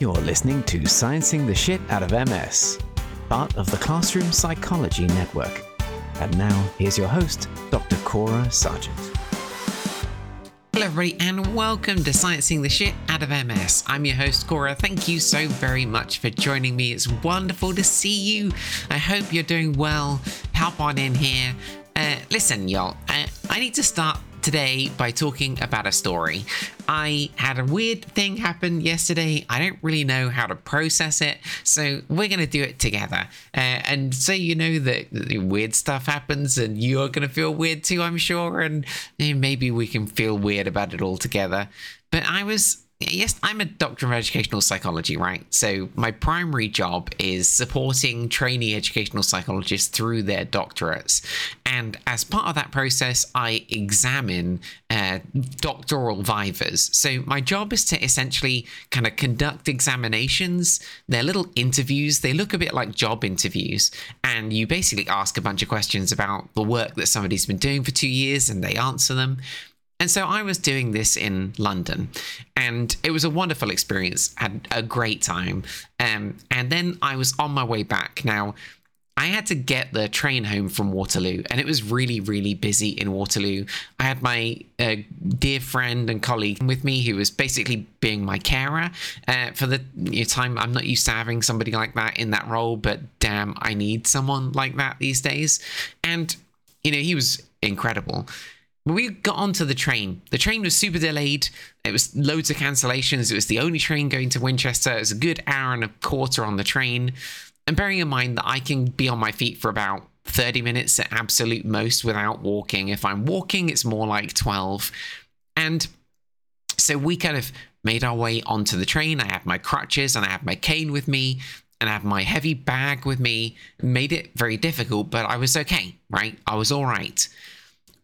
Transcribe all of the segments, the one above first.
You're listening to Sciencing the Shit Out of MS, part of the Classroom Psychology Network. And now, here's your host, Dr. Cora Sargent. Hello, everybody, and welcome to Sciencing the Shit Out of MS. I'm your host, Cora. Thank you so very much for joining me. It's wonderful to see you. I hope you're doing well. Hop on in here. Uh, listen, y'all, uh, I need to start today by talking about a story. I had a weird thing happen yesterday. I don't really know how to process it, so we're going to do it together. Uh, and so you know that weird stuff happens and you're going to feel weird too, I'm sure, and maybe we can feel weird about it all together. But I was yes, I'm a doctor of educational psychology, right? So my primary job is supporting trainee educational psychologists through their doctorates. And as part of that process, I examine uh, doctoral vivas. So my job is to essentially kind of conduct examinations. They're little interviews. They look a bit like job interviews. And you basically ask a bunch of questions about the work that somebody's been doing for two years and they answer them. And so I was doing this in London, and it was a wonderful experience. Had a great time, um, and then I was on my way back. Now, I had to get the train home from Waterloo, and it was really, really busy in Waterloo. I had my uh, dear friend and colleague with me who was basically being my carer uh, for the you know, time. I'm not used to having somebody like that in that role, but damn, I need someone like that these days. And, you know, he was incredible. When we got onto the train, the train was super delayed. It was loads of cancellations. It was the only train going to Winchester. It was a good hour and a quarter on the train. And bearing in mind that I can be on my feet for about 30 minutes at absolute most without walking. If I'm walking, it's more like 12. And so we kind of made our way onto the train. I had my crutches and I had my cane with me and I had my heavy bag with me. Made it very difficult, but I was okay, right? I was all right.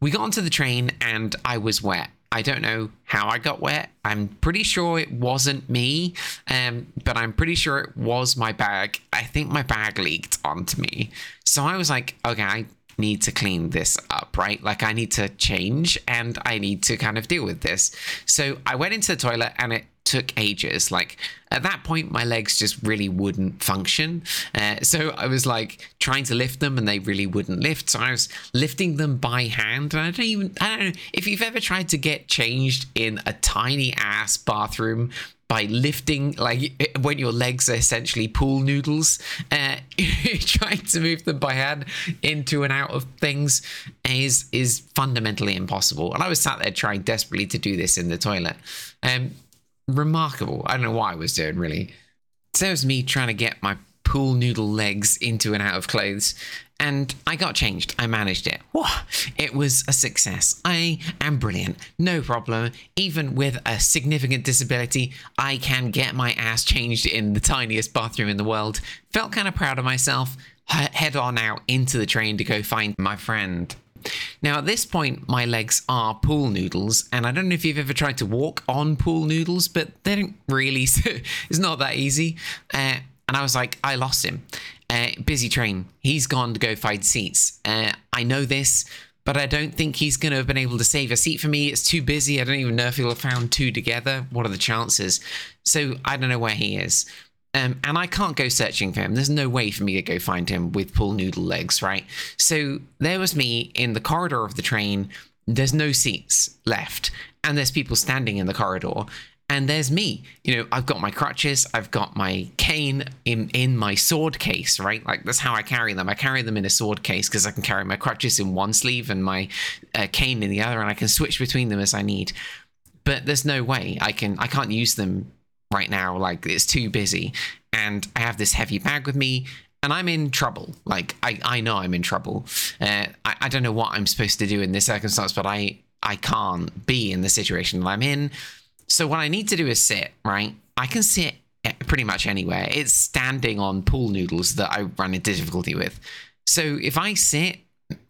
We got onto the train and I was wet. I don't know how I got wet. I'm pretty sure it wasn't me, um, but I'm pretty sure it was my bag. I think my bag leaked onto me. So I was like, okay, I need to clean this up, right? Like I need to change and I need to kind of deal with this. So I went into the toilet and it took ages. Like at that point, my legs just really wouldn't function. Uh, so I was like trying to lift them, and they really wouldn't lift. So I was lifting them by hand. And I don't even I don't know if you've ever tried to get changed in a tiny ass bathroom by lifting like when your legs are essentially pool noodles uh, trying to move them by hand into and out of things is is fundamentally impossible and i was sat there trying desperately to do this in the toilet um remarkable. I don't know what I was doing really. So it was me trying to get my pool noodle legs into and out of clothes. And I got changed. I managed it. Whoa, it was a success. I am brilliant. No problem. Even with a significant disability, I can get my ass changed in the tiniest bathroom in the world. Felt kind of proud of myself. Head on out into the train to go find my friend. Now, at this point, my legs are pool noodles, and I don't know if you've ever tried to walk on pool noodles, but they don't really, it's not that easy. Uh, and I was like, I lost him. Uh, busy train. He's gone to go find seats. Uh, I know this, but I don't think he's going to have been able to save a seat for me. It's too busy. I don't even know if he'll have found two together. What are the chances? So I don't know where he is. Um, and I can't go searching for him. There's no way for me to go find him with pool noodle legs, right? So there was me in the corridor of the train. There's no seats left, and there's people standing in the corridor. And there's me. You know, I've got my crutches, I've got my cane in in my sword case, right? Like that's how I carry them. I carry them in a sword case because I can carry my crutches in one sleeve and my uh, cane in the other, and I can switch between them as I need. But there's no way I can. I can't use them right now. Like it's too busy, and I have this heavy bag with me, and I'm in trouble. Like I, I know I'm in trouble. Uh, I, I don't know what I'm supposed to do in this circumstance, but I, I can't be in the situation that I'm in. So what I need to do is sit. Right, I can sit pretty much anywhere. It's standing on pool noodles that I run into difficulty with. So if I sit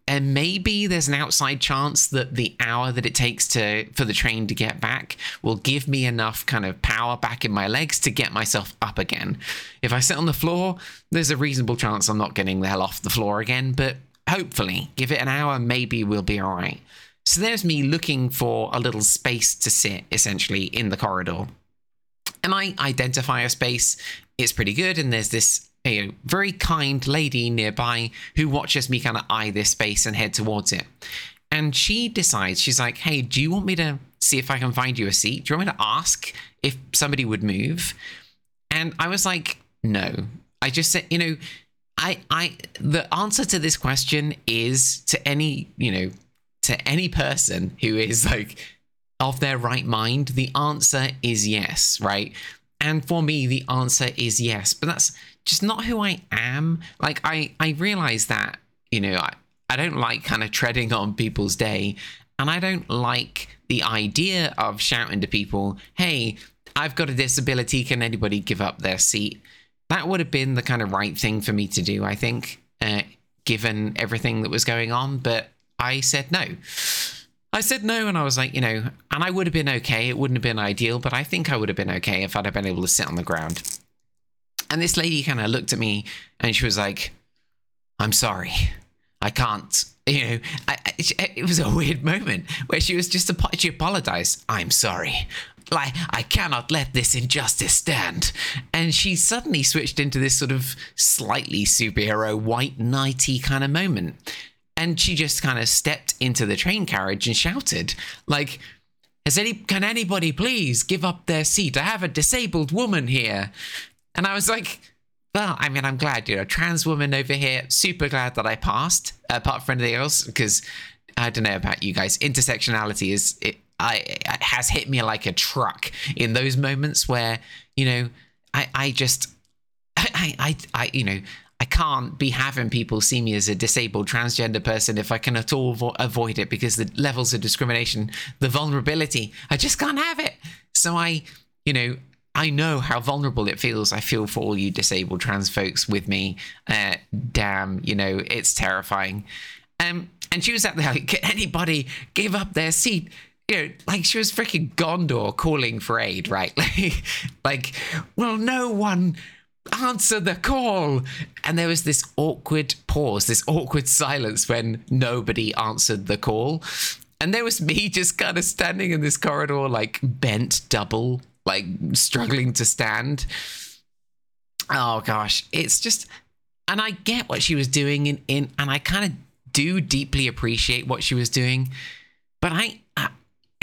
and maybe there's an outside chance that the hour that it takes to for the train to get back will give me enough kind of power back in my legs to get myself up again. If I sit on the floor, there's a reasonable chance I'm not getting the hell off the floor again, but hopefully, give it an hour, maybe we'll be all right. So there's me looking for a little space to sit essentially in the corridor. And I identify a space, it's pretty good. And there's this very kind lady nearby who watches me kind of eye this space and head towards it. And she decides, she's like, hey, do you want me to see if I can find you a seat? Do you want me to ask if somebody would move? And I was like, no. I just said, you know, I, I, the answer to this question is to any, you know, to any person who is like of their right mind, the answer is yes, right? And for me, the answer is yes, but that's just not who I am. Like I, I realize that, you know, I, I don't like kind of treading on people's day. And I don't like the idea of shouting to people, hey, I've got a disability. Can anybody give up their seat? That would have been the kind of right thing for me to do, I think, uh, given everything that was going on. But I said no. I said no, and I was like, you know, and I would have been okay. It wouldn't have been ideal, but I think I would have been okay if I'd have been able to sit on the ground. And this lady kind of looked at me and she was like, I'm sorry. I can't. You know, I, I, it was a weird moment where she was just she apologized. I'm sorry. Like I cannot let this injustice stand. And she suddenly switched into this sort of slightly superhero white knighty kind of moment. And she just kind of stepped into the train carriage and shouted, like, "Has any can anybody please give up their seat? I have a disabled woman here." And I was like, well, I mean, I'm glad, you know, trans woman over here, super glad that I passed, apart from anything else, because I don't know about you guys. Intersectionality is, it, I, it has hit me like a truck in those moments where, you know, I, I just, I, I, I, you know, I can't be having people see me as a disabled transgender person if I can at all vo- avoid it because the levels of discrimination, the vulnerability, I just can't have it. So I, you know, I know how vulnerable it feels. I feel for all you disabled trans folks with me. Uh, damn, you know, it's terrifying. Um, and she was at the like, can anybody give up their seat? You know, like she was freaking Gondor calling for aid, right? Like, like, well, no one answer the call. And there was this awkward pause, this awkward silence when nobody answered the call. And there was me just kind of standing in this corridor, like bent double like struggling to stand. Oh gosh, it's just and I get what she was doing in in and I kind of do deeply appreciate what she was doing. But I, I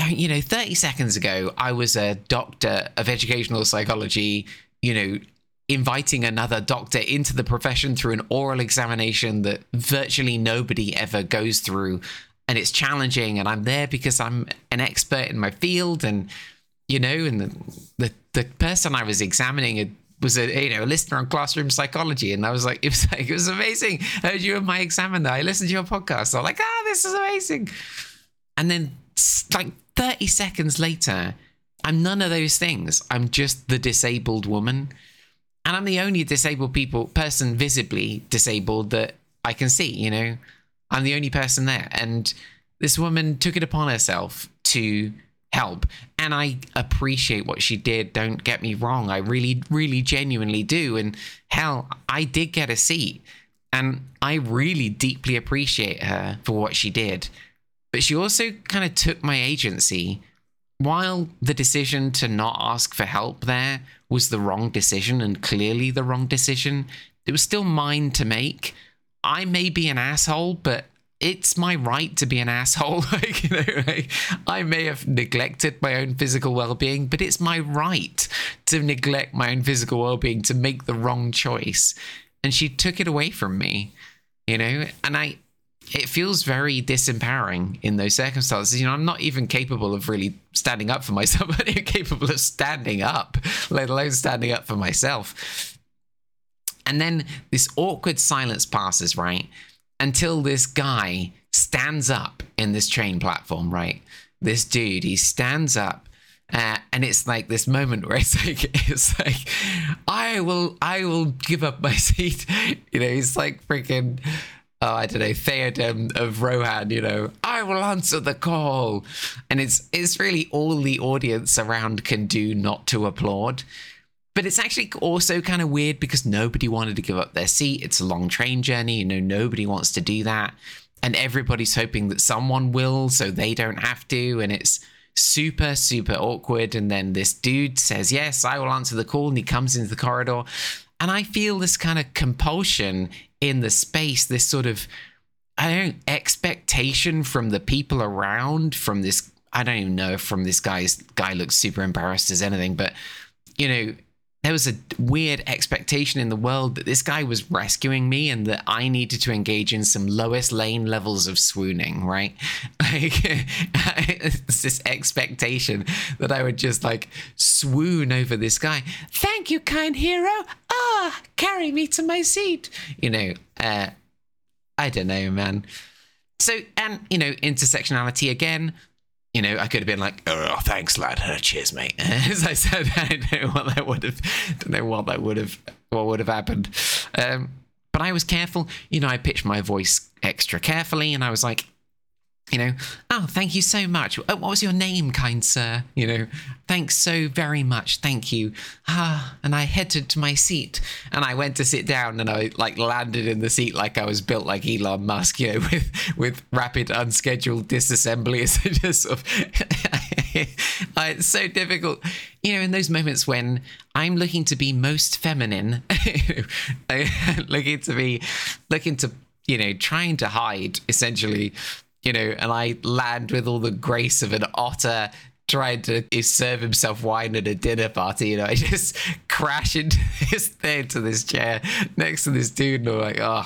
you know, 30 seconds ago I was a doctor of educational psychology, you know, inviting another doctor into the profession through an oral examination that virtually nobody ever goes through and it's challenging and I'm there because I'm an expert in my field and you know, and the, the, the person I was examining was a you know a listener on classroom psychology, and I was like, it was like it was amazing. I heard you in my examiner. I listened to your podcast. I'm like, ah, this is amazing. And then like 30 seconds later, I'm none of those things. I'm just the disabled woman, and I'm the only disabled people person visibly disabled that I can see. You know, I'm the only person there, and this woman took it upon herself to help. And I appreciate what she did. Don't get me wrong. I really, really genuinely do. And hell, I did get a seat. And I really deeply appreciate her for what she did. But she also kind of took my agency. While the decision to not ask for help there was the wrong decision and clearly the wrong decision, it was still mine to make. I may be an asshole, but it's my right to be an asshole. like, you know, like, I may have neglected my own physical well being, but it's my right to neglect my own physical well being to make the wrong choice. And she took it away from me, you know, and I, it feels very disempowering in those circumstances. You know, I'm not even capable of really standing up for myself, I'm capable of standing up, let alone standing up for myself. And then this awkward silence passes, right? until this guy stands up in this train platform, right? This dude, he stands up. Uh, and it's like this moment where it's like it's like I will I will give up my seat. You know, he's like freaking oh, I don't know, Theoden of Rohan, you know, I will answer the call. And it's it's really all the audience around can do not to applaud. But it's actually also kind of weird because nobody wanted to give up their seat. It's a long train journey, you know, nobody wants to do that. And everybody's hoping that someone will so they don't have to. And it's super, super awkward. And then this dude says, Yes, I will answer the call. And he comes into the corridor. And I feel this kind of compulsion in the space, this sort of, I don't expectation from the people around, from this, I don't even know if from this guy's guy looks super embarrassed as anything, but you know, there was a weird expectation in the world that this guy was rescuing me and that I needed to engage in some Lois Lane levels of swooning, right? Like, it's this expectation that I would just like swoon over this guy. Thank you, kind hero. Ah, carry me to my seat. You know, uh, I don't know, man. So, and, you know, intersectionality again, you know, I could have been like, "Oh, thanks, lad. Uh, cheers, mate." As I said, I don't know what that would have, don't know what that would have, what would have happened. Um, but I was careful. You know, I pitched my voice extra carefully, and I was like, you know, oh, thank you so much. Oh, what was your name, kind sir? You know, thanks so very much. Thank you. Ah, and I headed to my seat and I went to sit down and I like landed in the seat like I was built like Elon Musk, you know, with, with rapid unscheduled disassembly. It's just sort of, it's so difficult, you know, in those moments when I'm looking to be most feminine, looking to be, looking to, you know, trying to hide essentially you know, and I land with all the grace of an otter trying to serve himself wine at a dinner party. You know, I just crash into this thing, to this chair next to this dude, and I'm like, oh,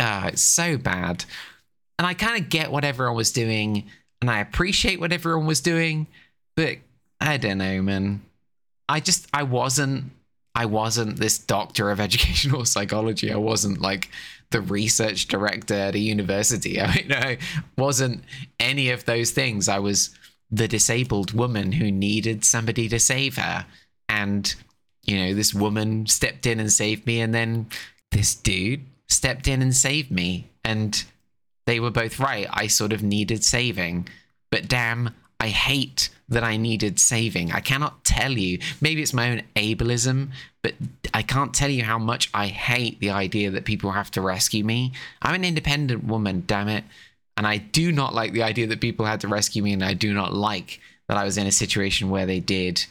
oh it's so bad. And I kind of get what everyone was doing, and I appreciate what everyone was doing, but I don't know, man. I just, I wasn't, I wasn't this doctor of educational psychology. I wasn't like the research director at a university. I mean, I wasn't any of those things. I was the disabled woman who needed somebody to save her. And, you know, this woman stepped in and saved me. And then this dude stepped in and saved me. And they were both right. I sort of needed saving. But damn, I hate that I needed saving. I cannot tell you. Maybe it's my own ableism, but I can't tell you how much I hate the idea that people have to rescue me. I'm an independent woman, damn it. And I do not like the idea that people had to rescue me, and I do not like that I was in a situation where they did.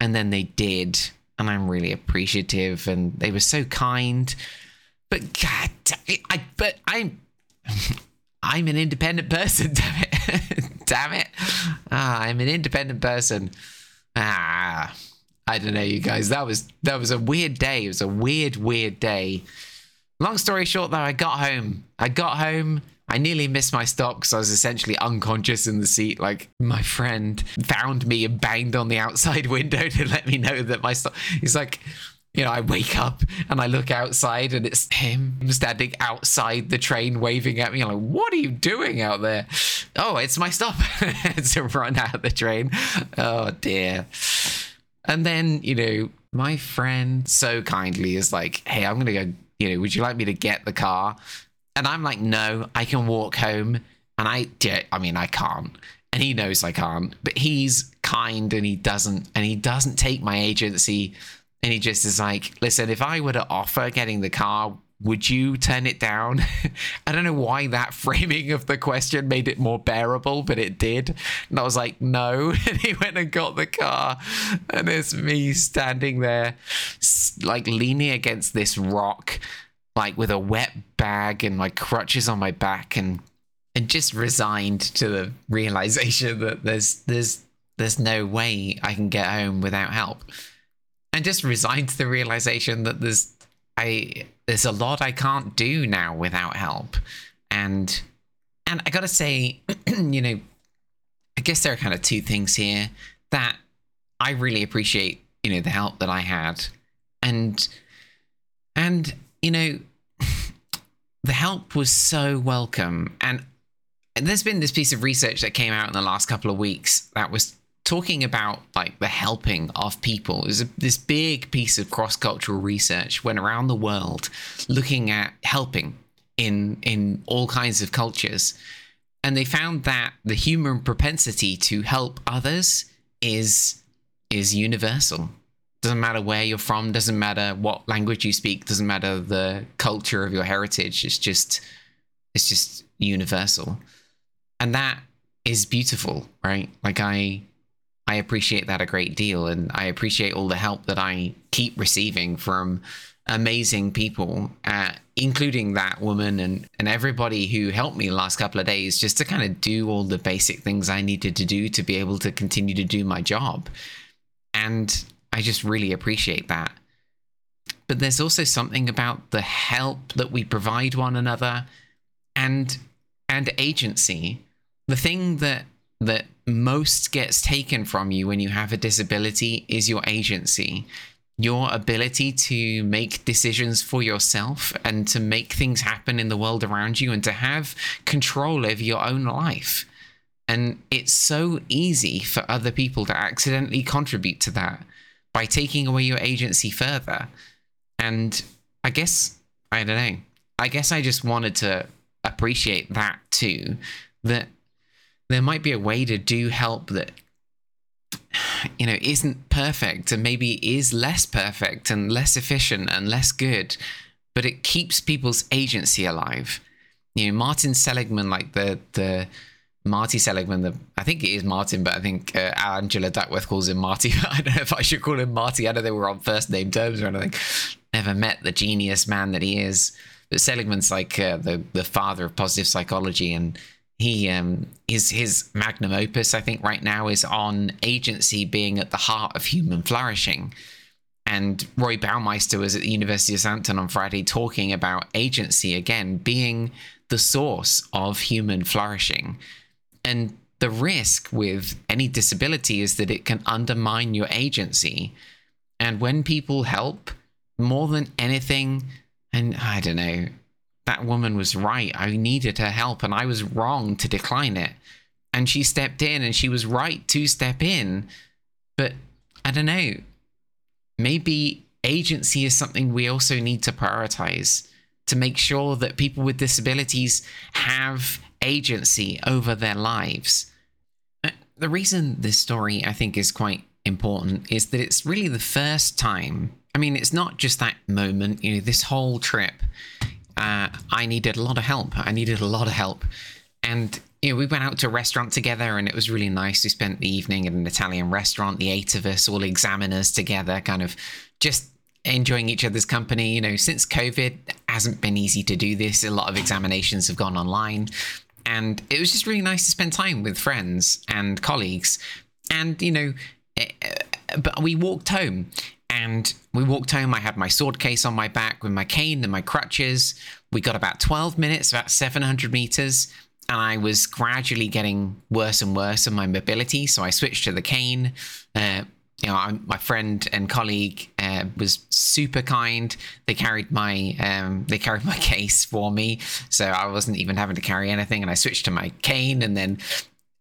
And then they did. And I'm really appreciative, and they were so kind. But God, I, but I'm. I'm an independent person, damn it. damn it. Ah, I'm an independent person. Ah, I don't know, you guys. That was that was a weird day. It was a weird, weird day. Long story short, though, I got home. I got home. I nearly missed my stop because I was essentially unconscious in the seat. Like my friend found me and banged on the outside window to let me know that my stop. He's like, you know, I wake up and I look outside and it's him standing outside the train waving at me. I'm like, what are you doing out there? Oh, it's my stop to run out of the train. Oh, dear. And then, you know, my friend so kindly is like, hey, I'm going to go, you know, would you like me to get the car? And I'm like, no, I can walk home. And I, I mean, I can't. And he knows I can't, but he's kind and he doesn't, and he doesn't take my agency and he just is like, listen, if I were to offer getting the car, would you turn it down? I don't know why that framing of the question made it more bearable, but it did. And I was like, no. And he went and got the car. And it's me standing there, like leaning against this rock, like with a wet bag and my crutches on my back and and just resigned to the realization that there's there's there's no way I can get home without help and just resigned to the realization that there's I there's a lot I can't do now without help. And and I gotta say, you know, I guess there are kind of two things here that I really appreciate, you know, the help that I had. And and you know, the help was so welcome. And there's been this piece of research that came out in the last couple of weeks that was talking about like the helping of people is this big piece of cross-cultural research went around the world looking at helping in in all kinds of cultures. And they found that the human propensity to help others is is universal. Doesn't matter where you're from doesn't matter what language you speak doesn't matter the culture of your heritage it's just it's just universal. And that is beautiful, right? Like I I appreciate that a great deal and I appreciate all the help that I keep receiving from amazing people, uh, including that woman and, and everybody who helped me the last couple of days just to kind of do all the basic things I needed to do to be able to continue to do my job. And I just really appreciate that. But there's also something about the help that we provide one another and and agency. The thing that that most gets taken from you when you have a disability is your agency your ability to make decisions for yourself and to make things happen in the world around you and to have control over your own life. And it's so easy for other people to accidentally contribute to that by taking away your agency further. And I guess, I don't know, I guess I just wanted to appreciate that too. That there might be a way to do help that you know isn't perfect and maybe is less perfect and less efficient and less good but it keeps people's agency alive. You know martin seligman like the the marty seligman the i think it is martin but i think uh, angela duckworth calls him marty. I don't know if i should call him marty. I know they were on first name terms or anything. Never met the genius man that he is. But seligman's like uh, the the father of positive psychology and he um his his magnum opus i think right now is on agency being at the heart of human flourishing. And roy baumeister was at the university of southampton on friday talking about agency again being the source of human flourishing. And the risk with any disability is that it can undermine your agency. And when people help more than anything and i don't know that woman was right. I needed her help and I was wrong to decline it. And she stepped in and she was right to step in. But I don't know. Maybe agency is something we also need to prioritize to make sure that people with disabilities have agency over their lives. Uh, the reason this story I think is quite important is that it's really the first time. I mean, it's not just that moment, you know, this whole trip uh, I needed a lot of help. I needed a lot of help. And you know, we went out to a restaurant together and it was really nice. We spent the evening at an Italian restaurant, the eight of us, all examiners together, kind of just enjoying each other's company. You know, since COVID, hasn't been easy to do this. A lot of examinations have gone online. And it was just really nice to spend time with friends and colleagues. And, you know, eh, eh, but we walked home and we walked home. I had my sword case on my back with my cane and my crutches. We got about 12 minutes, about 700 meters, and I was gradually getting worse and worse in my mobility. So I switched to the cane. Uh, you know, I, my friend and colleague uh, was super kind. They carried my um, they carried my case for me, so I wasn't even having to carry anything. And I switched to my cane, and then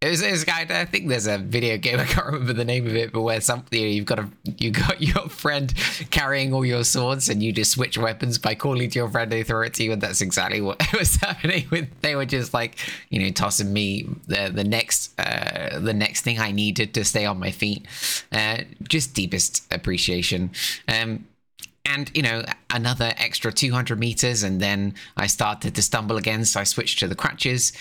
it was, it kind of, I think there's a video game I can't remember the name of it, but where something you have got a you got your friend carrying all your swords and you just switch weapons by calling to your friend authority, and that's exactly what was happening. With they were just like you know tossing me the the next uh, the next thing I needed to stay on my feet. Uh, just deepest appreciation. Um, and you know another extra 200 meters and then i started to stumble again so i switched to the crutches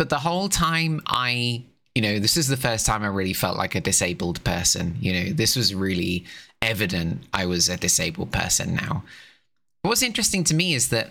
but the whole time I, you know, this is the first time I really felt like a disabled person. You know, this was really evident I was a disabled person now. what's interesting to me is that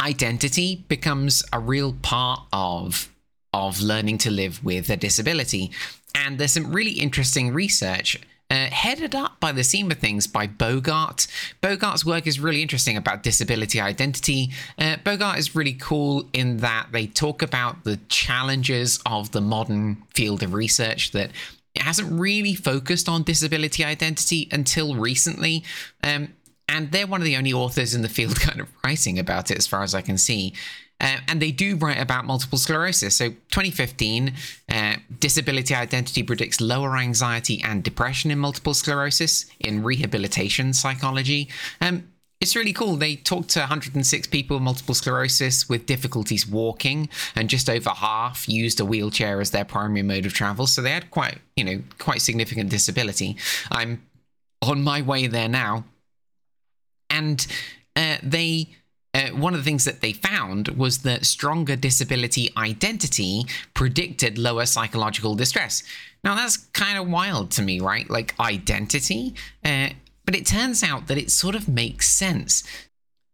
identity becomes a real part of of learning to live with a disability. And there's some really interesting research uh, headed up by the seam of things by Bogart. Bogart's work is really interesting about disability identity. Uh, Bogart is really cool in that they talk about the challenges of the modern field of research that it hasn't really focused on disability identity until recently. Um, and they're one of the only authors in the field kind of writing about it, as far as I can see. Uh, and they do write about multiple sclerosis. So, 2015, uh, disability identity predicts lower anxiety and depression in multiple sclerosis in rehabilitation psychology. Um, it's really cool. They talked to 106 people with multiple sclerosis with difficulties walking, and just over half used a wheelchair as their primary mode of travel. So they had quite, you know, quite significant disability. I'm on my way there now, and uh, they uh, one of the things that they found was that stronger disability identity predicted lower psychological distress. Now, that's kind of wild to me, right? Like identity. Uh, but it turns out that it sort of makes sense.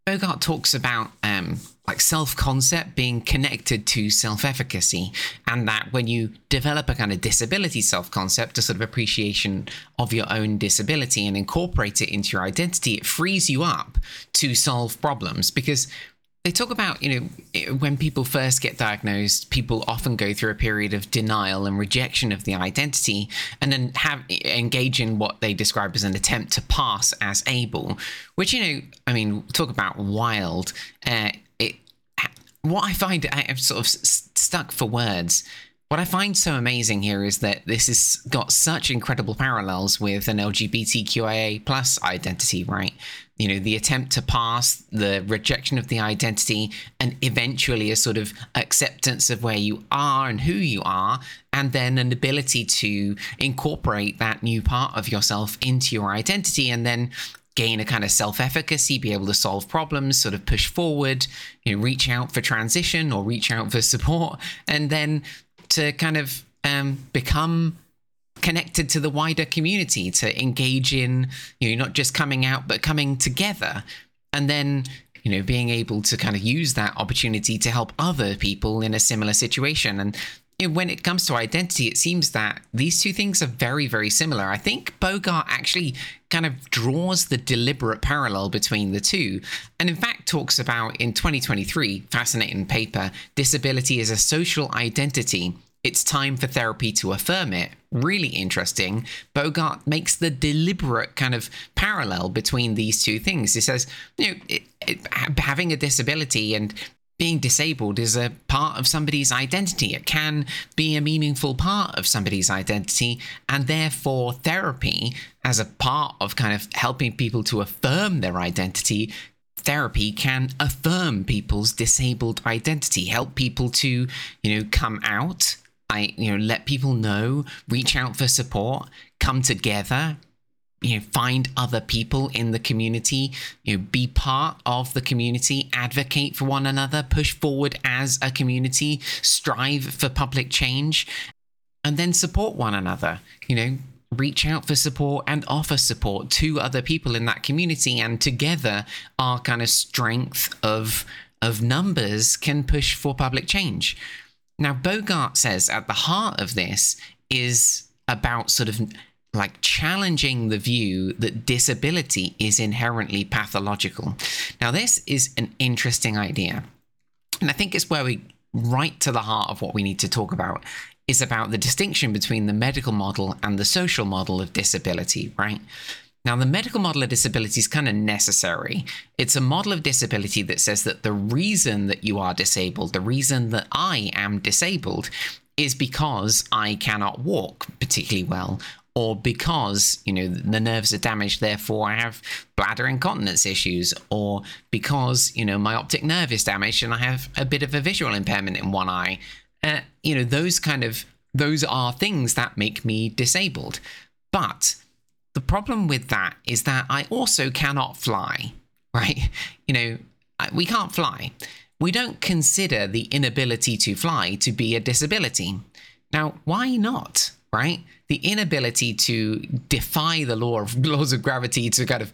Bogart talks about um, like self concept being connected to self efficacy, and that when you develop a kind of disability self concept, a sort of appreciation of your own disability, and incorporate it into your identity, it frees you up to solve problems. Because they talk about you know when people first get diagnosed people often go through a period of denial and rejection of the identity and then have engage in what they describe as an attempt to pass as able which you know i mean talk about wild. Uh, what i find i'm sort of stuck for words what I find so amazing here is that this has got such incredible parallels with an LGBTQIA plus identity, right? You know, the attempt to pass, the rejection of the identity, and eventually a sort of acceptance of where you are and who you are, and then an ability to incorporate that new part of yourself into your identity, and then gain a kind of self-efficacy, be able to solve problems, sort of push forward, you know, reach out for transition or reach out for support, and then to kind of um, become connected to the wider community, to engage in, you know, not just coming out, but coming together. And then, you know, being able to kind of use that opportunity to help other people in a similar situation. And when it comes to identity, it seems that these two things are very, very similar. I think Bogart actually kind of draws the deliberate parallel between the two, and in fact talks about in 2023, fascinating paper, disability is a social identity it's time for therapy to affirm it. Really interesting. Bogart makes the deliberate kind of parallel between these two things. He says, you know, it, it, having a disability and being disabled is a part of somebody's identity. It can be a meaningful part of somebody's identity, and therefore, therapy, as a part of kind of helping people to affirm their identity, therapy can affirm people's disabled identity, help people to, you know, come out I, you know, let people know, reach out for support, come together, you know, find other people in the community, you know, be part of the community, advocate for one another, push forward as a community, strive for public change, and then support one another. You know, reach out for support and offer support to other people in that community, and together, our kind of strength of of numbers can push for public change. Now, Bogart says at the heart of this is about sort of like challenging the view that disability is inherently pathological. Now, this is an interesting idea. And I think it's where we right to the heart of what we need to talk about is about the distinction between the medical model and the social model of disability, right? Now, the medical model of disability is kind of necessary. It's a model of disability that says that the reason that you are disabled, the reason that I am disabled, is because I cannot walk particularly well, or because you know the nerves are damaged therefore i have bladder incontinence issues or because you know my optic nerve is damaged and i have a bit of a visual impairment in one eye uh, you know those kind of those are things that make me disabled but the problem with that is that I also cannot fly, right? You know, we can't fly. We don't consider the inability to fly to be a disability. Now, why not? Right? The inability to defy the law of laws of gravity to kind of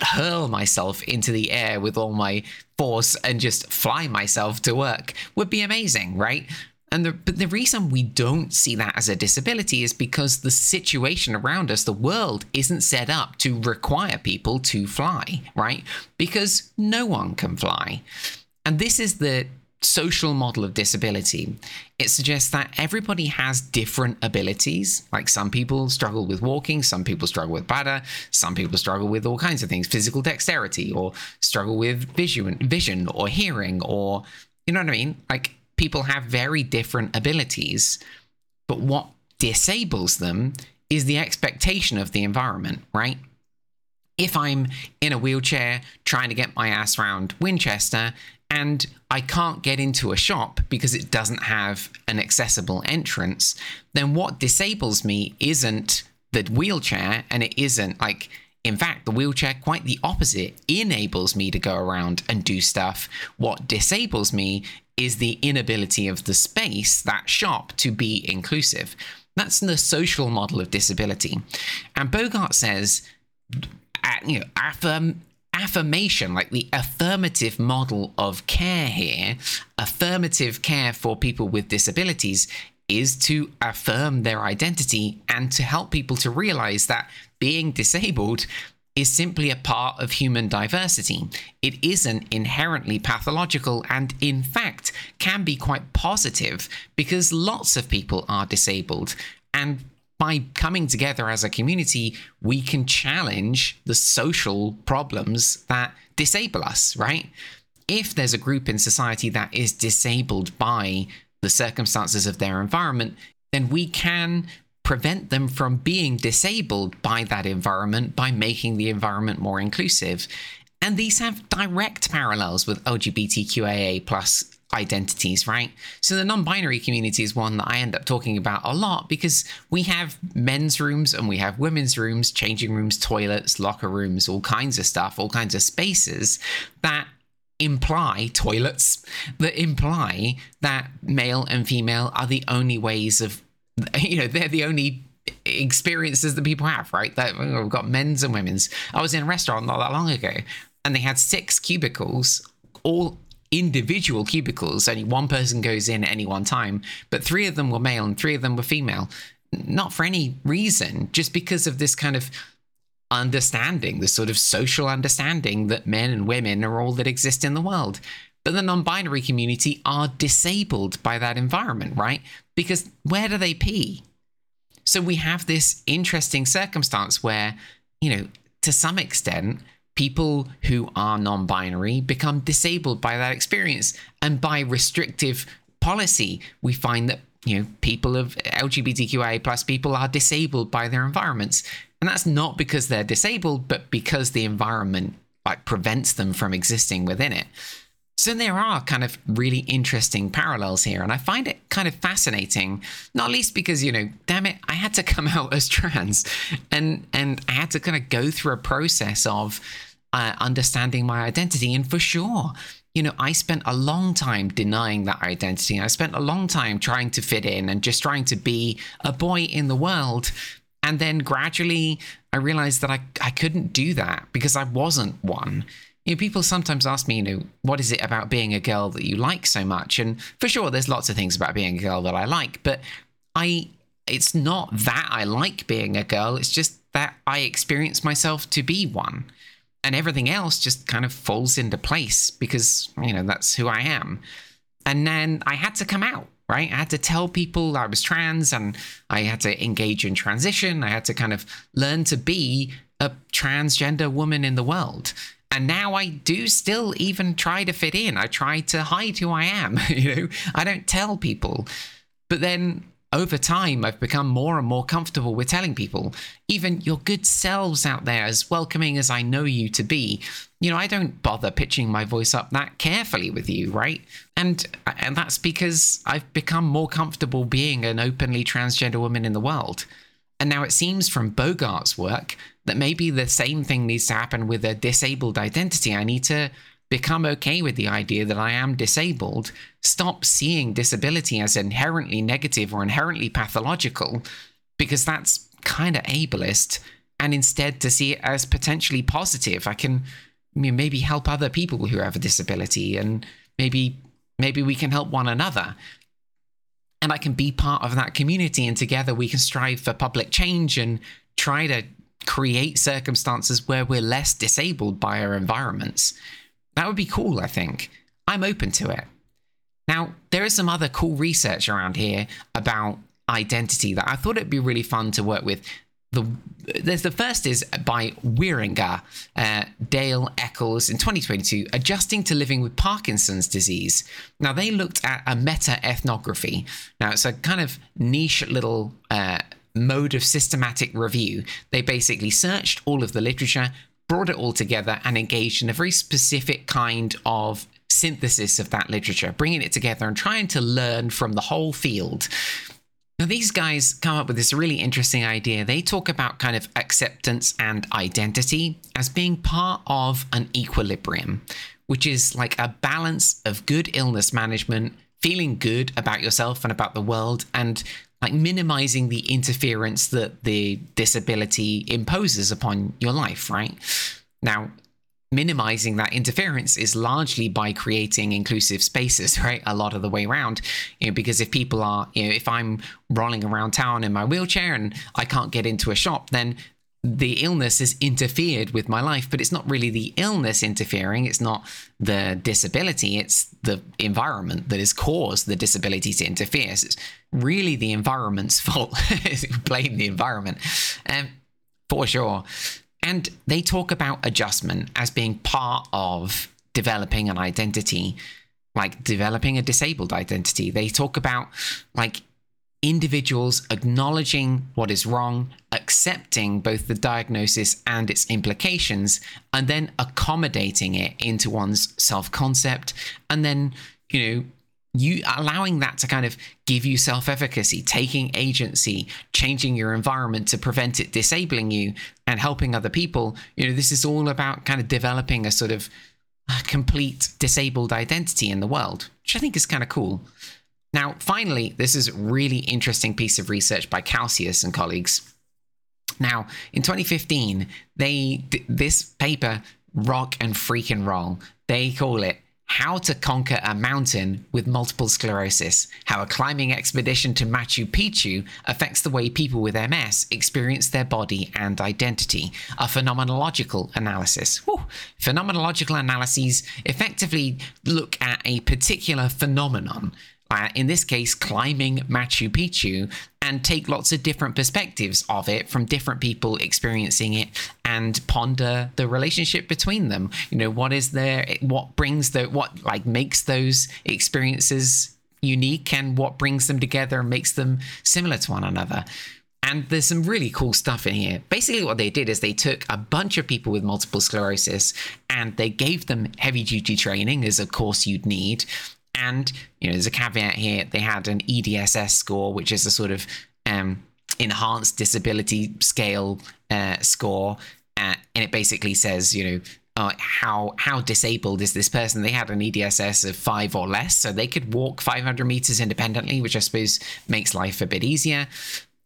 hurl myself into the air with all my force and just fly myself to work would be amazing, right? And the, but the reason we don't see that as a disability is because the situation around us, the world, isn't set up to require people to fly, right? Because no one can fly. And this is the social model of disability. It suggests that everybody has different abilities. Like some people struggle with walking, some people struggle with bladder, some people struggle with all kinds of things, physical dexterity, or struggle with vision, vision or hearing, or you know what I mean? Like people have very different abilities, but what disables them is the expectation of the environment, right? If I'm in a wheelchair trying to get my ass around Winchester and I can't get into a shop because it doesn't have an accessible entrance, then what disables me isn't the wheelchair and it isn't like In fact, the wheelchair, quite the opposite, enables me to go around and do stuff. What disables me is the inability of the space, that shop, to be inclusive. That's the social model of disability. And Bogart says, you know, affirm, affirmation, like the affirmative model of care here, affirmative care for people with disabilities is to affirm their identity and to help people to realize that being disabled is simply a part of human diversity. It isn't inherently pathological and, in fact, can be quite positive because lots of people are disabled. And by coming together as a community, we can challenge the social problems that disable us, right? If there's a group in society that is disabled by the circumstances of their environment, then we can prevent them from being disabled by that environment by making the environment more inclusive. And these have direct parallels with LGBTQIA plus identities, right? So the non-binary community is one that I end up talking about a lot because we have men's rooms and we have women's rooms, changing rooms, toilets, locker rooms, all kinds of stuff, all kinds of spaces that imply toilets that imply that male and female are the only ways of you know they're the only experiences that people have right that oh, we've got men's and women's i was in a restaurant not that long ago and they had six cubicles all individual cubicles only one person goes in at any one time but three of them were male and three of them were female not for any reason just because of this kind of understanding, this sort of social understanding that men and women are all that exist in the world. But the non binary community are disabled by that environment, right? Because where do they pee? So we have this interesting circumstance where, you know, to some extent, people who are non binary become disabled by that experience. And by restrictive policy, we find that, you know, people of LGBTQIA plus people are disabled by their environments. And that's not because they're disabled, but because the environment like prevents them from existing within it. So there are kind of really interesting parallels here, and I find it kind of fascinating, not least because you know, damn it, I had to come out as trans, and and I had to kind of go through a process of uh, understanding my identity, and for sure, you know, I spent a long time denying that identity. I spent a long time trying to fit in and just trying to be a boy in the world and then gradually, I realized that I, I couldn't do that because I wasn't one. You know, people sometimes ask me, you know, what is it about being a girl that you like so much? And for sure, there's lots of things about being a girl that I like, but I, it's not that I like being a girl. It's just that I experience myself to be one. And everything else just kind of falls into place because, you know, that's who I am. And then I had to come out right? I had to tell people I was trans and I had to engage in transition. I had to kind of learn to be a transgender woman in the world. And now I do still even try to fit in. I try to hide who I am. you know, I don't tell people. But then over time, I've become more and more comfortable with telling people, even your good selves out there, as welcoming as I know you to be, you know, I don't bother pitching my voice up that carefully with you, right? And and that's because I've become more comfortable being an openly transgender woman in the world. And now it seems from Bogart's work that maybe the same thing needs to happen with a disabled identity. I need to become okay with the idea that I am disabled, stop seeing disability as inherently negative or inherently pathological, because that's kind of ableist, and instead to see it as potentially positive. I can maybe help other people who have a disability, and maybe maybe we can help one another. And I can be part of that community, and together we can strive for public change and try to create circumstances where we're less disabled by our environments. That would be cool, I think. I'm open to it. Now, there is some other cool research around here about identity that I thought it'd be really fun to work with. The there's the first is by Wieringa, uh, Dale Eccles in 2022, adjusting to living with Parkinson's disease. Now they looked at a meta ethnography. Now it's a kind of niche little uh, mode of systematic review. They basically searched all of the literature, brought it all together and engaged in a very specific kind of synthesis of that literature, bringing it together and trying to learn from the whole field. Now, these guys come up with this really interesting idea. They talk about kind of acceptance and identity as being part of an equilibrium, which is like a balance of good illness management, feeling good about yourself and about the world, and like minimizing the interference that the disability imposes upon your life, right? Now, minimizing that interference is largely by creating inclusive spaces right a lot of the way around you know because if people are you know if i'm rolling around town in my wheelchair and i can't get into a shop then the illness has interfered with my life but it's not really the illness interfering it's not the disability it's the environment that has caused the disability to interfere. So it's really the environment's fault. Blame the environment. Um, for sure. And they talk about adjustment as being part of developing an identity, like developing a disabled identity. They talk about like individuals acknowledging what is wrong, accepting both the diagnosis and its implications, and then accommodating it into one's self concept, and then, you know, you allowing that to kind of give you self-efficacy taking agency changing your environment to prevent it disabling you and helping other people you know this is all about kind of developing a sort of complete disabled identity in the world which i think is kind of cool now finally this is a really interesting piece of research by Calcius and colleagues now in 2015 they this paper rock and freaking roll they call it how to Conquer a Mountain with Multiple Sclerosis How a Climbing Expedition to Machu Picchu Affects the Way People with MS Experience Their Body and Identity. A phenomenological analysis. Phenomenological analyses effectively look at a particular phenomenon uh, in this case, climbing Machu Picchu, and take lots of different perspectives of it from different people experiencing it and ponder the relationship between them. You know, what is there, what brings the, what like makes those experiences unique and what brings them together and makes them similar to one another. And there's some really cool stuff in here. Basically, what they did is they took a bunch of people with multiple sclerosis and they gave them heavy duty training, as of course you'd need. And you know, there's a caveat here. They had an EDSS score, which is a sort of um, enhanced disability scale uh, score, uh, and it basically says, you know, uh, how how disabled is this person? They had an EDSS of five or less, so they could walk 500 meters independently, which I suppose makes life a bit easier.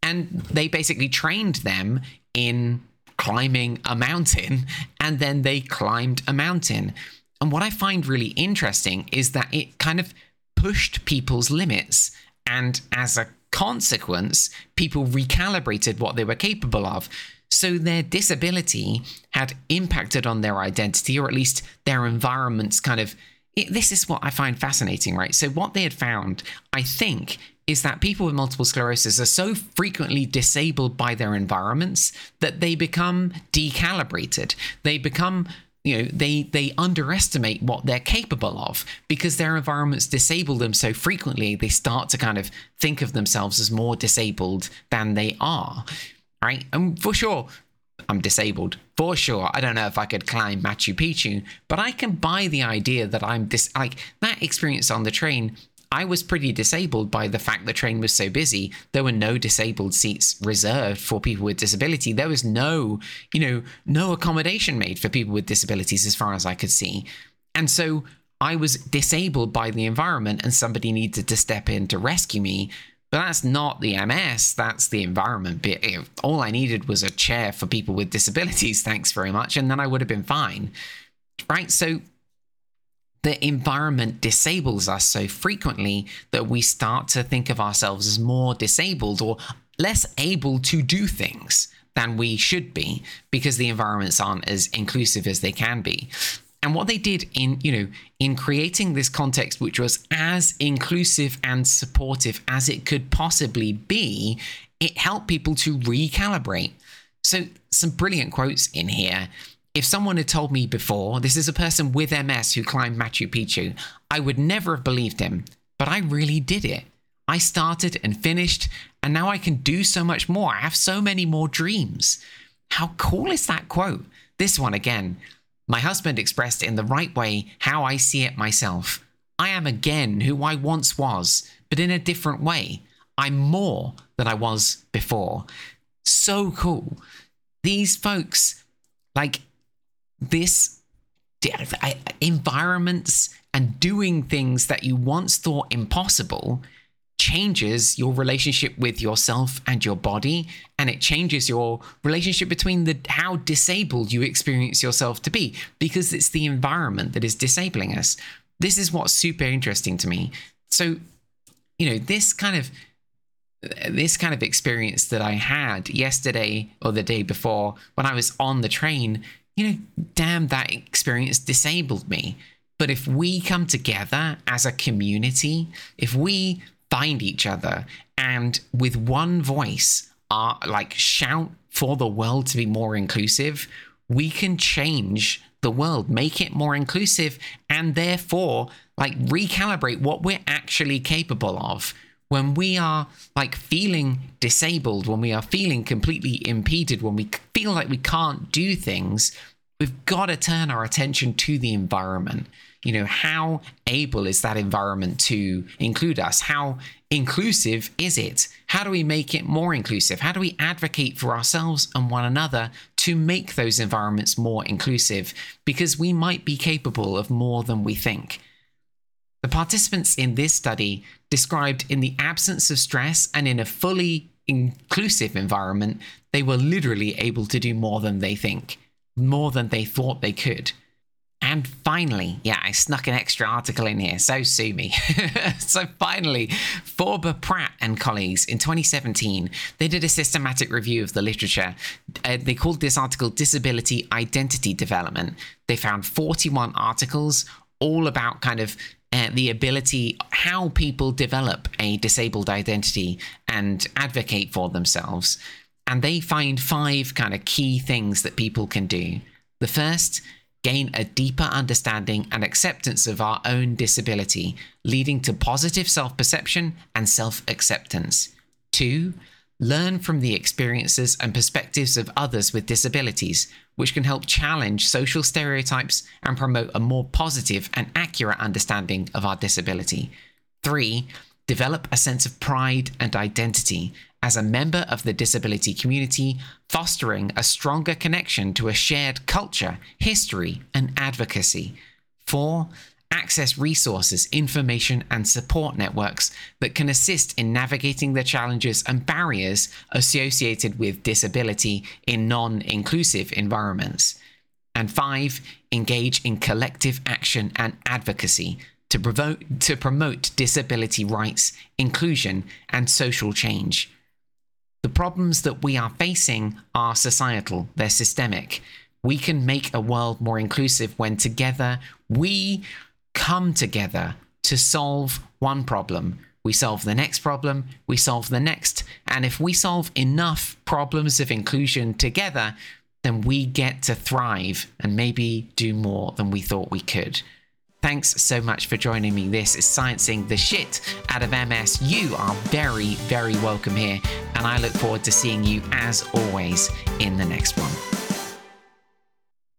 And they basically trained them in climbing a mountain, and then they climbed a mountain. And what I find really interesting is that it kind of pushed people's limits. And as a consequence, people recalibrated what they were capable of. So their disability had impacted on their identity, or at least their environments kind of. It, this is what I find fascinating, right? So, what they had found, I think, is that people with multiple sclerosis are so frequently disabled by their environments that they become decalibrated. They become you know they they underestimate what they're capable of because their environments disable them so frequently they start to kind of think of themselves as more disabled than they are right? And for sure i'm disabled. For sure i don't know if i could climb machu picchu but i can buy the idea that i'm dis like that experience on the train I was pretty disabled by the fact the train was so busy. There were no disabled seats reserved for people with disability. There was no, you know, no accommodation made for people with disabilities as far as I could see. And so I was disabled by the environment and somebody needed to step in to rescue me. But that's not the MS, that's the environment. All I needed was a chair for people with disabilities, thanks very much, and then I would have been fine. Right? So the environment disables us so frequently that we start to think of ourselves as more disabled or less able to do things than we should be because the environments aren't as inclusive as they can be. And what they did in, you know, in creating this context which was as inclusive and supportive as it could possibly be, it helped people to recalibrate. So some brilliant quotes in here if someone had told me before, this is a person with MS who climbed Machu Picchu, I would never have believed him. But I really did it. I started and finished, and now I can do so much more. I have so many more dreams. How cool is that quote? This one again. My husband expressed in the right way how I see it myself. I am again who I once was, but in a different way. I'm more than I was before. So cool. These folks, like this environments and doing things that you once thought impossible changes your relationship with yourself and your body and it changes your relationship between the how disabled you experience yourself to be because it's the environment that is disabling us. This is what's super interesting to me. So you know this kind of this kind of experience that i had yesterday or the day before when i was on the train you know damn that experience disabled me. But if we come together as a community if we find each other and with one voice are like shout for the world to be more inclusive we can change the world make it more inclusive and therefore like recalibrate what we're actually capable of when we are like feeling disabled when we are feeling completely impeded when we feel like we can't do things we've got to turn our attention to the environment. You know how able is that environment to include us? How inclusive is it? How do we make it more inclusive? How do we advocate for ourselves and one another to make those environments more inclusive? Because we might be capable of more than we think the participants in this study described in the absence of stress and in a fully inclusive environment they were literally able to do more than they think more than they thought they could and finally, yeah, I snuck an extra article in here, so sue me. so finally, Forber Pratt and colleagues in 2017, they did a systematic review of the literature. Uh, they called this article Disability Identity Development. They found 41 articles, all about kind of uh, the ability, how people develop a disabled identity and advocate for themselves. And they find five kind of key things that people can do. The first gain a deeper understanding and acceptance of our own disability, leading to positive self perception and self acceptance. Two, learn from the experiences and perspectives of others with disabilities, which can help challenge social stereotypes and promote a more positive and accurate understanding of our disability. Three, develop a sense of pride and identity, as a member of the disability community, fostering a stronger connection to a shared culture, history, and advocacy. Four, access resources, information, and support networks that can assist in navigating the challenges and barriers associated with disability in non inclusive environments. And five, engage in collective action and advocacy to promote, to promote disability rights, inclusion, and social change. The problems that we are facing are societal, they're systemic. We can make a world more inclusive when together we come together to solve one problem. We solve the next problem, we solve the next. And if we solve enough problems of inclusion together, then we get to thrive and maybe do more than we thought we could. Thanks so much for joining me. This is Sciencing the Shit out of MS. You are very, very welcome here, and I look forward to seeing you as always in the next one.